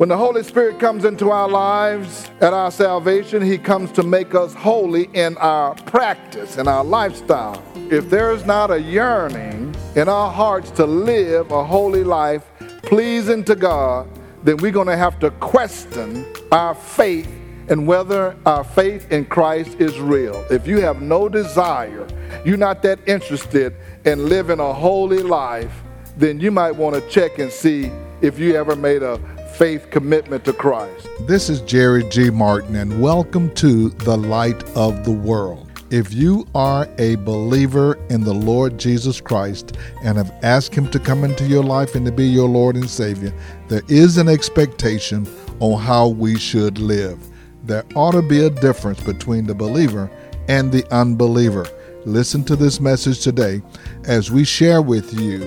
When the Holy Spirit comes into our lives at our salvation, He comes to make us holy in our practice, in our lifestyle. If there is not a yearning in our hearts to live a holy life pleasing to God, then we're going to have to question our faith and whether our faith in Christ is real. If you have no desire, you're not that interested in living a holy life, then you might want to check and see if you ever made a faith commitment to Christ. This is Jerry G. Martin, and welcome to the Light of the World. If you are a believer in the Lord Jesus Christ and have asked Him to come into your life and to be your Lord and Savior, there is an expectation on how we should live. There ought to be a difference between the believer and the unbeliever. Listen to this message today as we share with you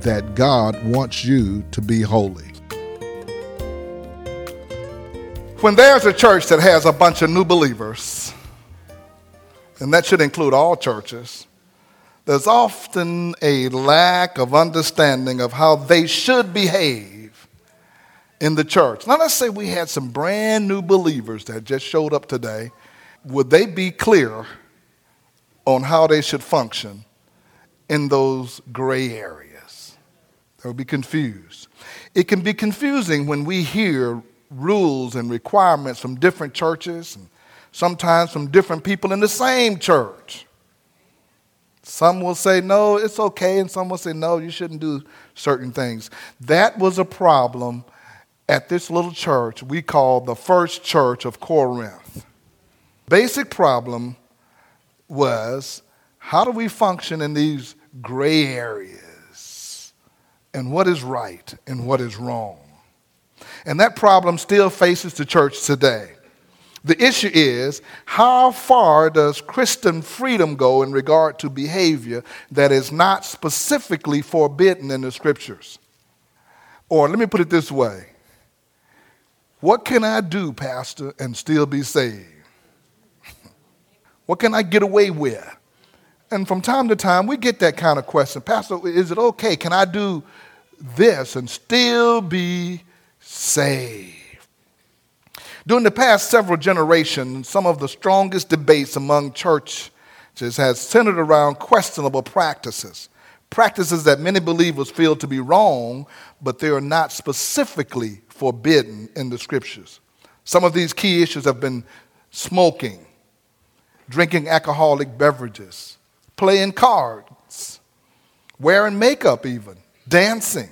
that God wants you to be holy. When there's a church that has a bunch of new believers, and that should include all churches, there's often a lack of understanding of how they should behave in the church. Now, let's say we had some brand new believers that just showed up today. Would they be clear on how they should function in those gray areas? They would be confused. It can be confusing when we hear rules and requirements from different churches and sometimes from different people in the same church. Some will say, no, it's okay, and some will say, no, you shouldn't do certain things. That was a problem at this little church we call the first church of Corinth. Basic problem was how do we function in these gray areas and what is right and what is wrong? And that problem still faces the church today. The issue is how far does Christian freedom go in regard to behavior that is not specifically forbidden in the scriptures? Or let me put it this way What can I do, Pastor, and still be saved? what can I get away with? And from time to time, we get that kind of question Pastor, is it okay? Can I do this and still be saved. During the past several generations, some of the strongest debates among churches has centered around questionable practices. Practices that many believers feel to be wrong, but they are not specifically forbidden in the scriptures. Some of these key issues have been smoking, drinking alcoholic beverages, playing cards, wearing makeup, even, dancing,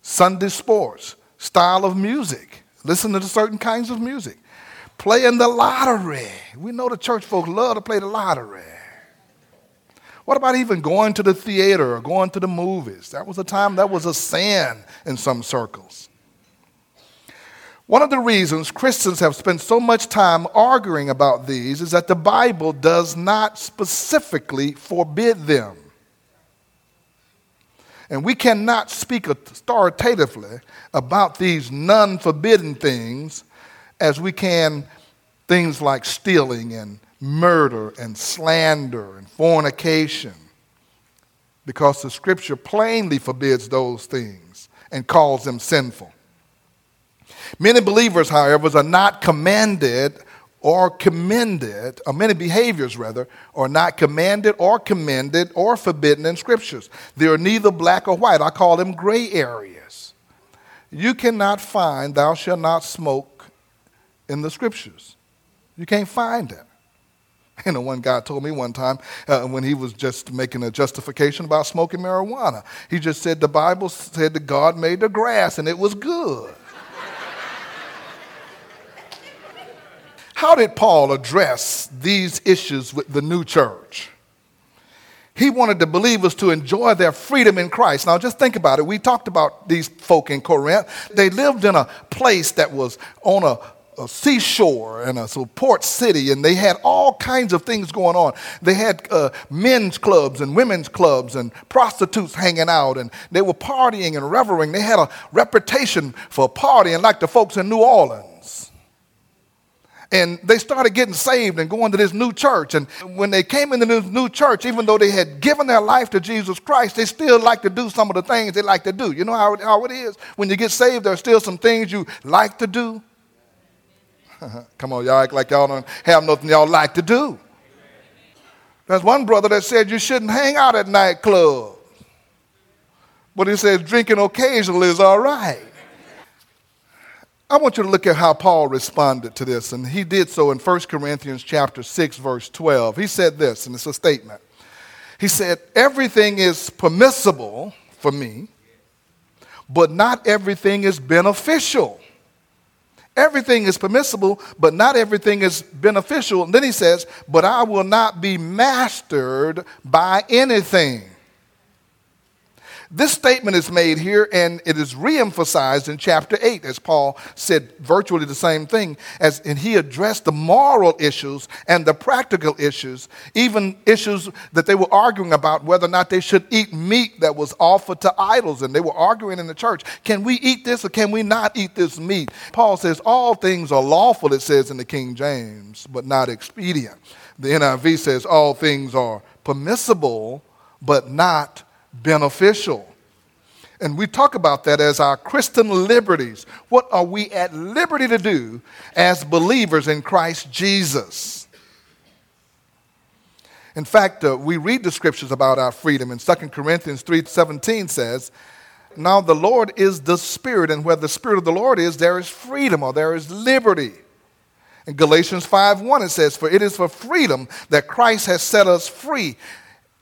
Sunday sports, style of music, listen to certain kinds of music, playing the lottery. We know the church folks love to play the lottery. What about even going to the theater or going to the movies? That was a time that was a sin in some circles. One of the reasons Christians have spent so much time arguing about these is that the Bible does not specifically forbid them. And we cannot speak authoritatively about these non forbidden things as we can things like stealing and murder and slander and fornication. Because the scripture plainly forbids those things and calls them sinful. Many believers, however, are not commanded or commended, or many behaviors rather, are not commanded or commended or forbidden in scriptures. They are neither black or white. I call them gray areas. You cannot find thou shalt not smoke in the scriptures. You can't find it. You know, one guy told me one time uh, when he was just making a justification about smoking marijuana. He just said the Bible said that God made the grass and it was good. How did Paul address these issues with the new church? He wanted the believers to enjoy their freedom in Christ. Now, just think about it. We talked about these folk in Corinth. They lived in a place that was on a, a seashore and a port city, and they had all kinds of things going on. They had uh, men's clubs and women's clubs and prostitutes hanging out, and they were partying and reveling. They had a reputation for partying like the folks in New Orleans. And they started getting saved and going to this new church. And when they came into this new church, even though they had given their life to Jesus Christ, they still like to do some of the things they like to do. You know how how it is? When you get saved, there are still some things you like to do. Come on, y'all act like y'all don't have nothing y'all like to do. There's one brother that said you shouldn't hang out at nightclubs. But he says drinking occasionally is all right. I want you to look at how Paul responded to this, and he did so in 1 Corinthians chapter 6, verse 12. He said this, and it's a statement. He said, Everything is permissible for me, but not everything is beneficial. Everything is permissible, but not everything is beneficial. And then he says, But I will not be mastered by anything. This statement is made here and it is reemphasized in chapter 8 as Paul said virtually the same thing as and he addressed the moral issues and the practical issues, even issues that they were arguing about whether or not they should eat meat that was offered to idols and they were arguing in the church, can we eat this or can we not eat this meat? Paul says all things are lawful it says in the King James, but not expedient. The NIV says all things are permissible but not beneficial. And we talk about that as our Christian liberties. What are we at liberty to do as believers in Christ Jesus? In fact, uh, we read the scriptures about our freedom. In 2 Corinthians 3:17 says, "Now the Lord is the Spirit, and where the Spirit of the Lord is, there is freedom or there is liberty." In Galatians 5:1 it says, "For it is for freedom that Christ has set us free."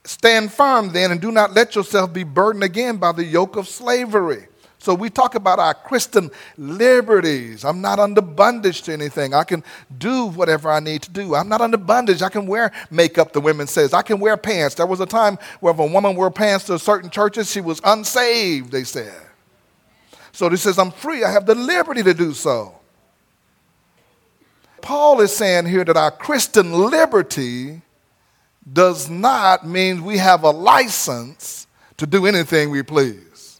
Stand firm then and do not let yourself be burdened again by the yoke of slavery. So we talk about our Christian liberties. I'm not under bondage to anything. I can do whatever I need to do. I'm not under bondage. I can wear makeup, the women says. I can wear pants. There was a time where if a woman wore pants to certain churches, she was unsaved, they said. So he says, I'm free. I have the liberty to do so. Paul is saying here that our Christian liberty does not mean we have a license to do anything we please.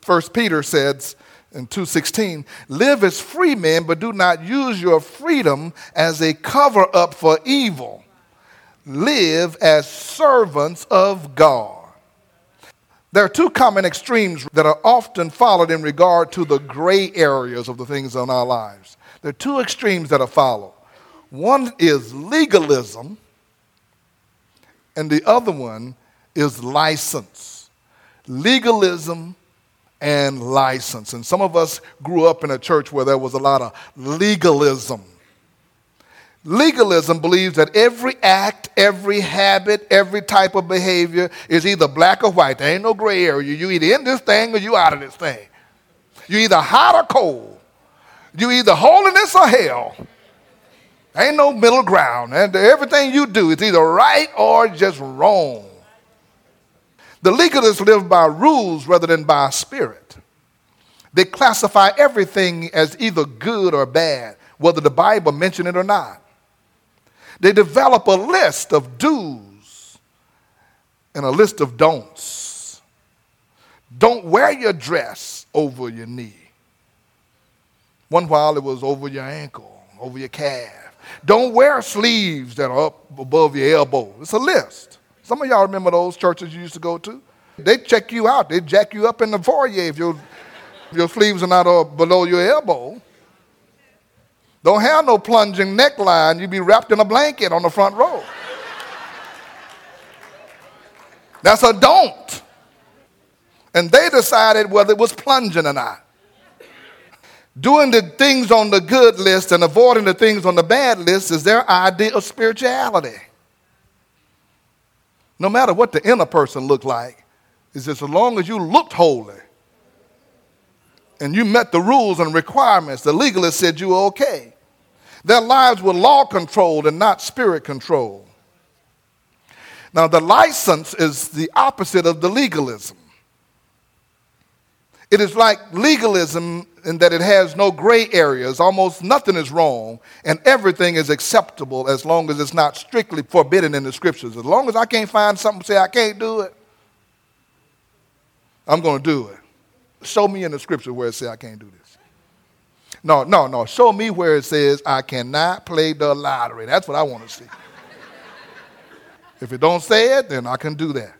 First Peter says in 2:16, "Live as free men, but do not use your freedom as a cover up for evil. Live as servants of God." There are two common extremes that are often followed in regard to the gray areas of the things in our lives. There are two extremes that are followed. One is legalism, and the other one is license. Legalism and license. And some of us grew up in a church where there was a lot of legalism. Legalism believes that every act, every habit, every type of behavior is either black or white. There ain't no gray area. You either in this thing or you out of this thing. You either hot or cold. You either holiness or hell. Ain't no middle ground. And everything you do is either right or just wrong. The legalists live by rules rather than by spirit. They classify everything as either good or bad, whether the Bible mention it or not. They develop a list of do's and a list of don'ts. Don't wear your dress over your knee. One while it was over your ankle, over your calf. Don't wear sleeves that are up above your elbow. It's a list. Some of y'all remember those churches you used to go to? They check you out. They jack you up in the foyer if your, your sleeves are not up below your elbow. Don't have no plunging neckline. You'd be wrapped in a blanket on the front row. That's a don't. And they decided whether it was plunging or not doing the things on the good list and avoiding the things on the bad list is their idea of spirituality. No matter what the inner person looked like, is as long as you looked holy and you met the rules and requirements, the legalist said you were okay. Their lives were law controlled and not spirit controlled. Now, the license is the opposite of the legalism. It is like legalism in that it has no gray areas. Almost nothing is wrong, and everything is acceptable as long as it's not strictly forbidden in the scriptures. As long as I can't find something to say I can't do it, I'm going to do it. Show me in the scripture where it says I can't do this. No, no, no. Show me where it says I cannot play the lottery. That's what I want to see. if it don't say it, then I can do that.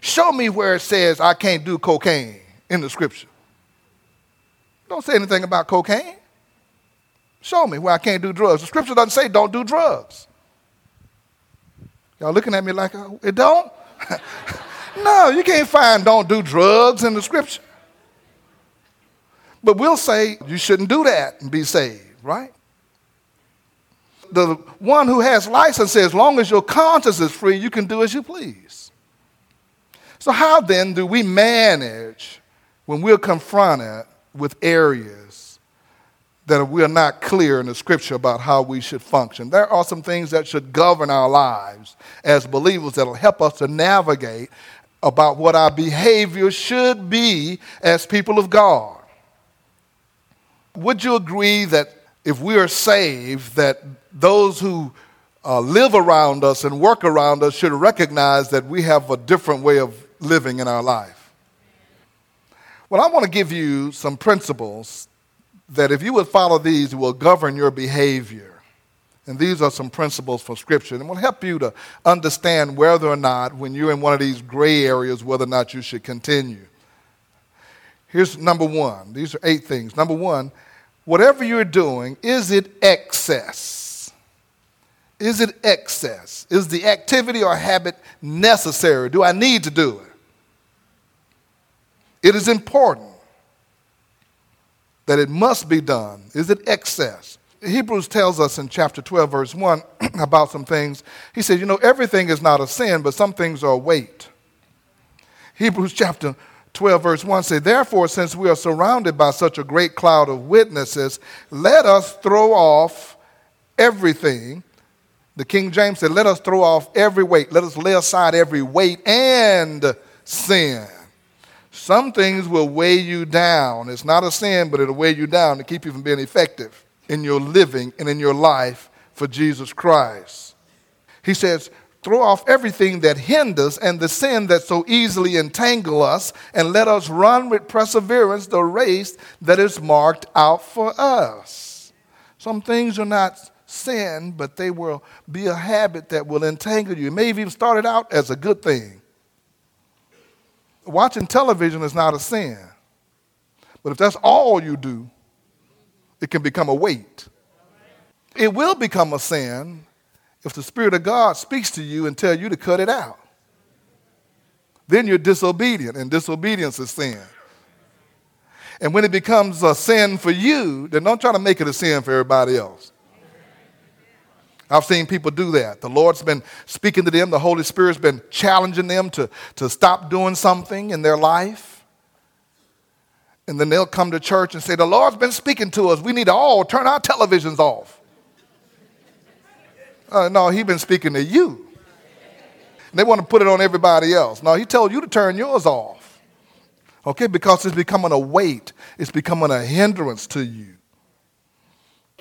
Show me where it says I can't do cocaine in the scripture. Don't say anything about cocaine. Show me where I can't do drugs. The scripture doesn't say don't do drugs. Y'all looking at me like uh, it don't? no, you can't find don't do drugs in the scripture. But we'll say you shouldn't do that and be saved, right? The one who has license says, as long as your conscience is free, you can do as you please. So, how then do we manage when we're confronted with areas that we are not clear in the scripture about how we should function. There are some things that should govern our lives as believers that will help us to navigate about what our behavior should be as people of God. Would you agree that if we are saved, that those who uh, live around us and work around us should recognize that we have a different way of living in our life? Well, I want to give you some principles that if you would follow these, will govern your behavior. And these are some principles from Scripture and will help you to understand whether or not, when you're in one of these gray areas, whether or not you should continue. Here's number one. These are eight things. Number one, whatever you're doing, is it excess? Is it excess? Is the activity or habit necessary? Do I need to do it? It is important that it must be done. Is it excess? Hebrews tells us in chapter 12, verse 1, about some things. He says, You know, everything is not a sin, but some things are a weight. Hebrews chapter 12, verse 1 says, Therefore, since we are surrounded by such a great cloud of witnesses, let us throw off everything. The King James said, Let us throw off every weight. Let us lay aside every weight and sin some things will weigh you down. It's not a sin, but it'll weigh you down to keep you from being effective in your living and in your life for Jesus Christ. He says, Throw off everything that hinders and the sin that so easily entangle us, and let us run with perseverance the race that is marked out for us. Some things are not sin, but they will be a habit that will entangle you. It may have even started out as a good thing watching television is not a sin. But if that's all you do, it can become a weight. It will become a sin if the Spirit of God speaks to you and tell you to cut it out. Then you're disobedient, and disobedience is sin. And when it becomes a sin for you, then don't try to make it a sin for everybody else. I've seen people do that. The Lord's been speaking to them, the Holy Spirit's been challenging them to, to stop doing something in their life. And then they'll come to church and say, The Lord's been speaking to us. We need to all turn our televisions off. Uh, no, He's been speaking to you. And they want to put it on everybody else. No, He told you to turn yours off. Okay, because it's becoming a weight, it's becoming a hindrance to you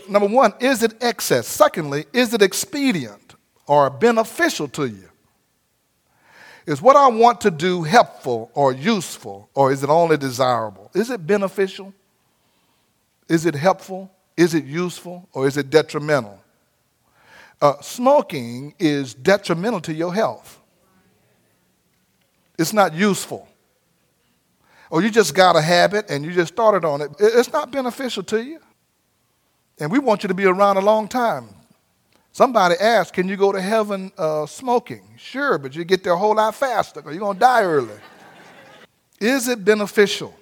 number one, is it excess? Secondly, is it expedient or beneficial to you? Is what I want to do helpful or useful, or is it only desirable? Is it beneficial? Is it helpful? Is it useful? Or is it detrimental? Uh, smoking is detrimental to your health. It's not useful. Or you just got a habit and you just started on it. It's not beneficial to you. And we want you to be around a long time. Somebody asked, Can you go to heaven uh, smoking? Sure, but you get there a whole lot faster because you're going to die early. Is it beneficial?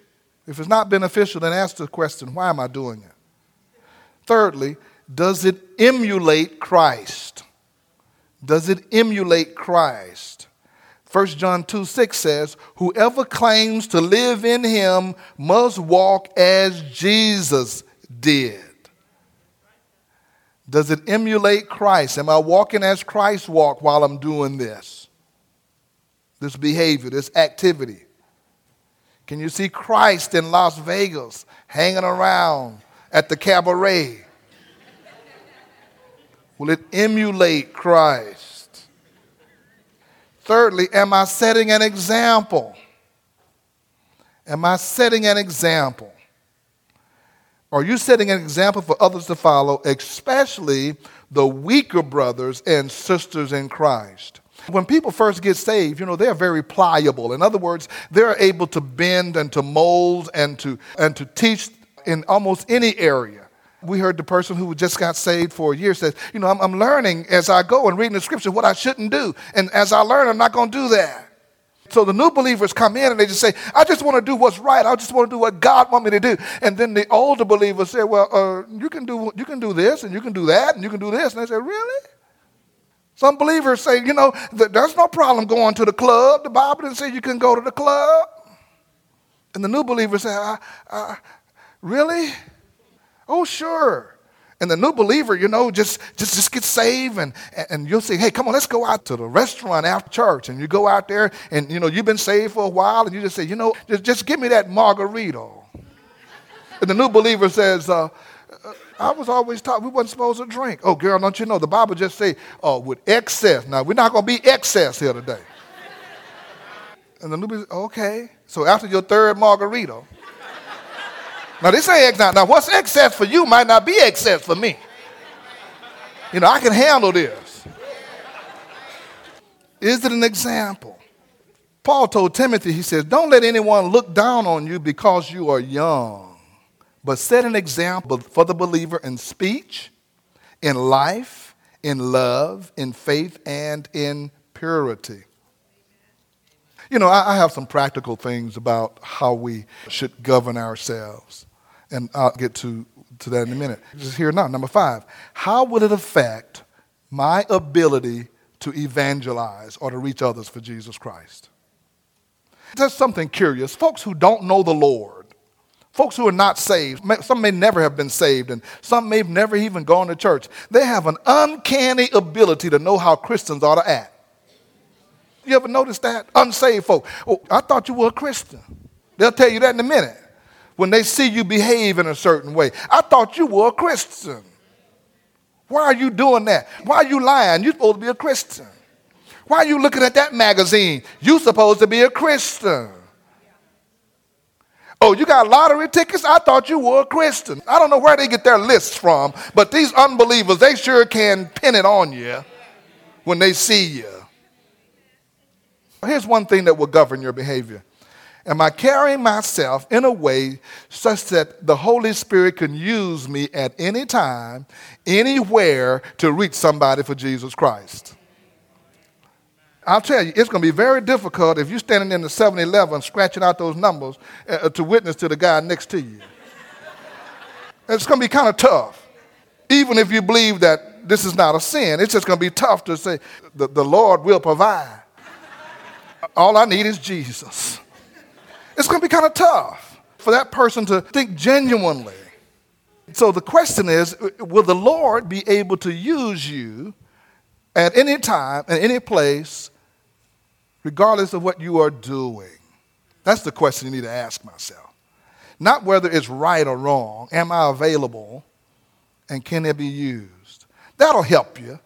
If it's not beneficial, then ask the question why am I doing it? Thirdly, does it emulate Christ? Does it emulate Christ? 1 John 2 6 says, Whoever claims to live in him must walk as Jesus did. Does it emulate Christ? Am I walking as Christ walked while I'm doing this? This behavior, this activity. Can you see Christ in Las Vegas hanging around at the cabaret? Will it emulate Christ? Thirdly, am I setting an example? Am I setting an example? Are you setting an example for others to follow, especially the weaker brothers and sisters in Christ? When people first get saved, you know, they're very pliable. In other words, they're able to bend and to mold and to, and to teach in almost any area. We heard the person who just got saved for a year says, You know, I'm, I'm learning as I go and reading the scripture what I shouldn't do. And as I learn, I'm not going to do that. So the new believers come in and they just say, I just want to do what's right. I just want to do what God wants me to do. And then the older believers say, Well, uh, you, can do, you can do this and you can do that and you can do this. And they say, Really? Some believers say, You know, there's no problem going to the club. The Bible didn't say you can go to the club. And the new believers say, I, I, Really? Oh, sure. And the new believer, you know, just just just get saved and, and you'll say, hey, come on, let's go out to the restaurant after church. And you go out there and you know, you've been saved for a while, and you just say, you know, just, just give me that margarita. and the new believer says, uh, uh, I was always taught we wasn't supposed to drink. Oh, girl, don't you know? The Bible just say, oh, with excess. Now, we're not going to be excess here today. and the new believer, okay. So after your third margarita, now, this ain't excess. Now, what's excess for you might not be excess for me. You know, I can handle this. Is it an example? Paul told Timothy, he says, Don't let anyone look down on you because you are young, but set an example for the believer in speech, in life, in love, in faith, and in purity. You know, I, have some practical things about how we should govern ourselves and I'll get to, to that in a minute. Just here now. Number five, how will it affect my ability to evangelize or to reach others for Jesus Christ? There's something curious. Folks who don't know the Lord, folks who are not saved, some may never have been saved, and some may have never even gone to church, they have an uncanny ability to know how Christians ought to act. You ever notice that? Unsaved folk. Oh, I thought you were a Christian. They'll tell you that in a minute when they see you behave in a certain way. I thought you were a Christian. Why are you doing that? Why are you lying? You're supposed to be a Christian. Why are you looking at that magazine? You're supposed to be a Christian. Oh, you got lottery tickets? I thought you were a Christian. I don't know where they get their lists from, but these unbelievers, they sure can pin it on you when they see you. Here's one thing that will govern your behavior Am I carrying myself in a way such that the Holy Spirit can use me at any time, anywhere to reach somebody for Jesus Christ? I'll tell you, it's going to be very difficult if you're standing in the 7 Eleven scratching out those numbers uh, to witness to the guy next to you. it's going to be kind of tough. Even if you believe that this is not a sin, it's just going to be tough to say, the, the Lord will provide. All I need is Jesus it's going to be kind of tough for that person to think genuinely. So the question is will the Lord be able to use you at any time, in any place, regardless of what you are doing? That's the question you need to ask myself. Not whether it's right or wrong. Am I available? And can it be used? That'll help you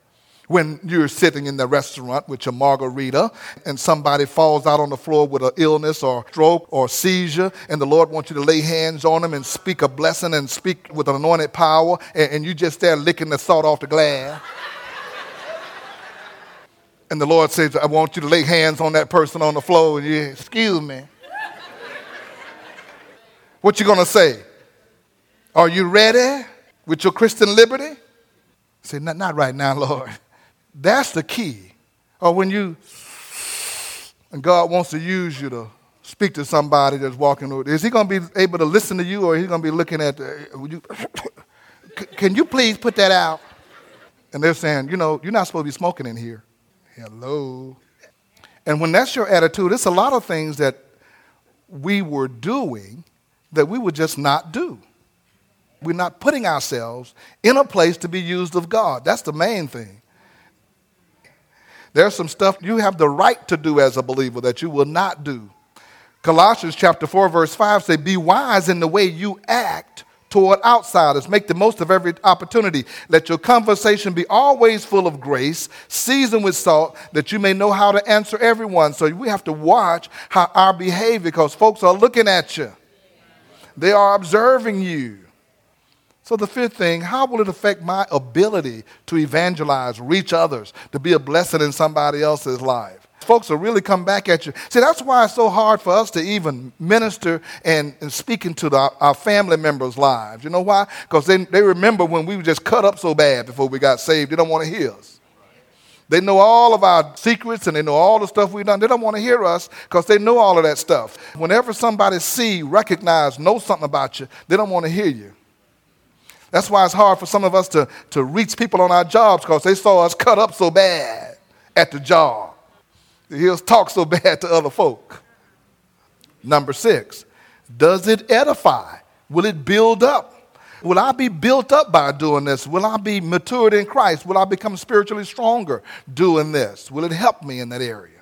when you're sitting in the restaurant with your margarita and somebody falls out on the floor with an illness or stroke or seizure, and the Lord wants you to lay hands on them and speak a blessing and speak with an anointed power, and, and you just there licking the salt off the glass. and the Lord says, I want you to lay hands on that person on the floor, and you, excuse me. what you gonna say? Are you ready with your Christian liberty? Say, not, not right now, Lord. That's the key. Or when you, and God wants to use you to speak to somebody that's walking over, is he going to be able to listen to you or is he going to be looking at, you, can you please put that out? And they're saying, you know, you're not supposed to be smoking in here. Hello. And when that's your attitude, it's a lot of things that we were doing that we would just not do. We're not putting ourselves in a place to be used of God. That's the main thing. There's some stuff you have the right to do as a believer that you will not do. Colossians chapter 4 verse 5 say be wise in the way you act toward outsiders. Make the most of every opportunity. Let your conversation be always full of grace, seasoned with salt, that you may know how to answer everyone. So we have to watch how our behavior because folks are looking at you. They are observing you. So, the fifth thing, how will it affect my ability to evangelize, reach others, to be a blessing in somebody else's life? Folks will really come back at you. See, that's why it's so hard for us to even minister and, and speak into the, our family members' lives. You know why? Because they, they remember when we were just cut up so bad before we got saved, they don't want to hear us. They know all of our secrets and they know all the stuff we've done. They don't want to hear us because they know all of that stuff. Whenever somebody see, recognize, know something about you, they don't want to hear you. That's why it's hard for some of us to, to reach people on our jobs because they saw us cut up so bad at the job. They hear us talk so bad to other folk. Number six, does it edify? Will it build up? Will I be built up by doing this? Will I be matured in Christ? Will I become spiritually stronger doing this? Will it help me in that area?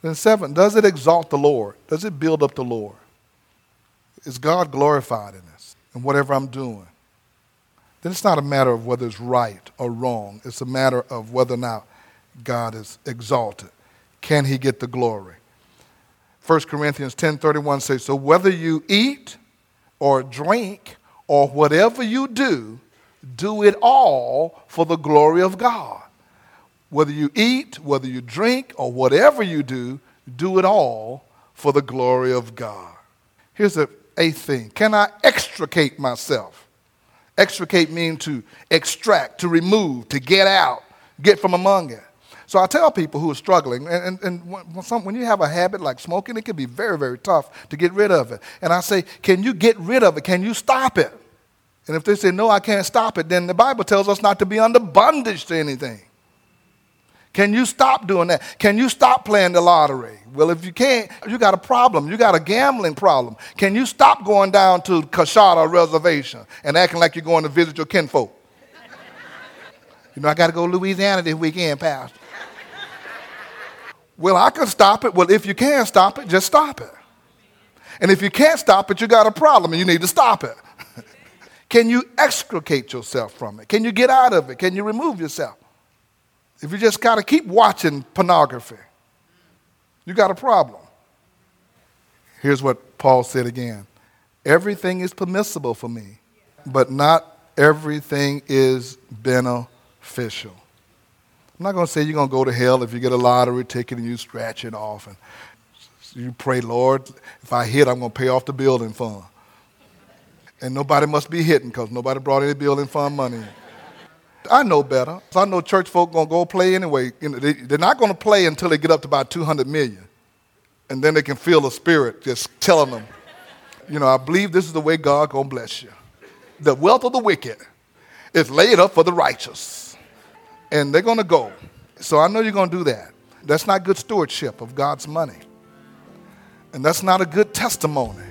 Then, seven, does it exalt the Lord? Does it build up the Lord? Is God glorified in this and whatever I'm doing? Then it's not a matter of whether it's right or wrong. It's a matter of whether or not God is exalted. Can he get the glory? 1 Corinthians 10:31 says, "So whether you eat or drink or whatever you do, do it all for the glory of God." Whether you eat, whether you drink, or whatever you do, do it all for the glory of God. Here's the eighth thing. Can I extricate myself Extricate means to extract, to remove, to get out, get from among it. So I tell people who are struggling, and, and, and when, some, when, you have a habit like smoking, it can be very, very tough to get rid of it. And I say, Can you get rid of it? Can you stop it? And if they say, No, I can't stop it, then the Bible tells us not to be under bondage to anything. Can you stop doing that? Can you stop playing the lottery? Well, if you can't, you got a problem. You got a gambling problem. Can you stop going down to Coushatta Reservation and acting like you're going to visit your kinfolk? you know, I got to go to Louisiana this weekend, Pastor. well, I can stop it. Well, if you can stop it, just stop it. And if you can't stop it, you got a problem and you need to stop it. can you extricate yourself from it? Can you get out of it? Can you remove yourself? If you just got to keep watching pornography, you got a problem. Here's what Paul said again Everything is permissible for me, but not everything is beneficial. I'm not going to say you're going to go to hell if you get a lottery ticket and you scratch it off and you pray, Lord, if I hit, I'm going to pay off the building fund. And nobody must be hitting because nobody brought any building fund money. I know better. I know church folk gonna go play anyway. You know, they, they're not gonna play until they get up to about 200 million. And then they can feel the spirit just telling them, you know, I believe this is the way God gonna bless you. The wealth of the wicked is laid up for the righteous. And they're gonna go. So I know you're gonna do that. That's not good stewardship of God's money. And that's not a good testimony.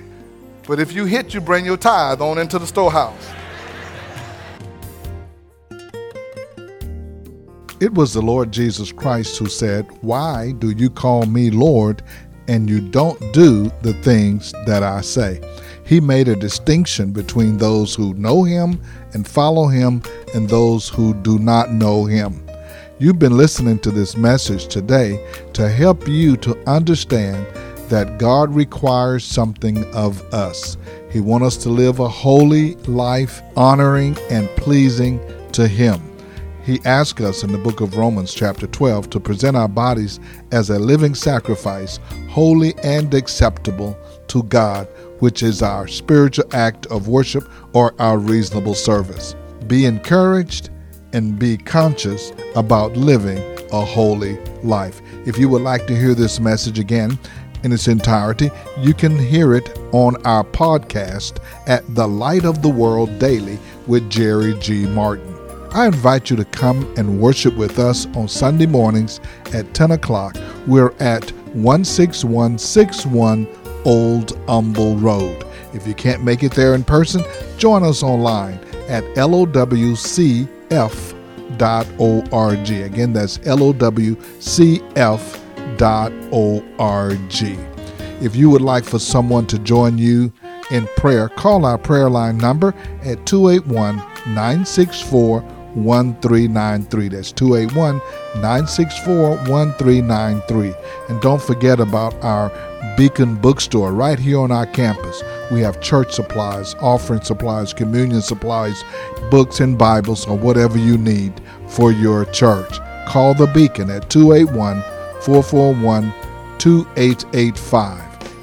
But if you hit, you bring your tithe on into the storehouse. It was the Lord Jesus Christ who said, Why do you call me Lord and you don't do the things that I say? He made a distinction between those who know him and follow him and those who do not know him. You've been listening to this message today to help you to understand that God requires something of us. He wants us to live a holy life, honoring and pleasing to Him. He asks us in the book of Romans, chapter 12, to present our bodies as a living sacrifice, holy and acceptable to God, which is our spiritual act of worship or our reasonable service. Be encouraged and be conscious about living a holy life. If you would like to hear this message again in its entirety, you can hear it on our podcast at The Light of the World Daily with Jerry G. Martin. I invite you to come and worship with us on Sunday mornings at 10 o'clock. We're at 16161 Old Humble Road. If you can't make it there in person, join us online at lowcf.org. Again, that's lowcf.org. If you would like for someone to join you in prayer, call our prayer line number at 281 964 1393. That's 281 964 1393. And don't forget about our Beacon Bookstore right here on our campus. We have church supplies, offering supplies, communion supplies, books and Bibles, or whatever you need for your church. Call the Beacon at 281 441 2885.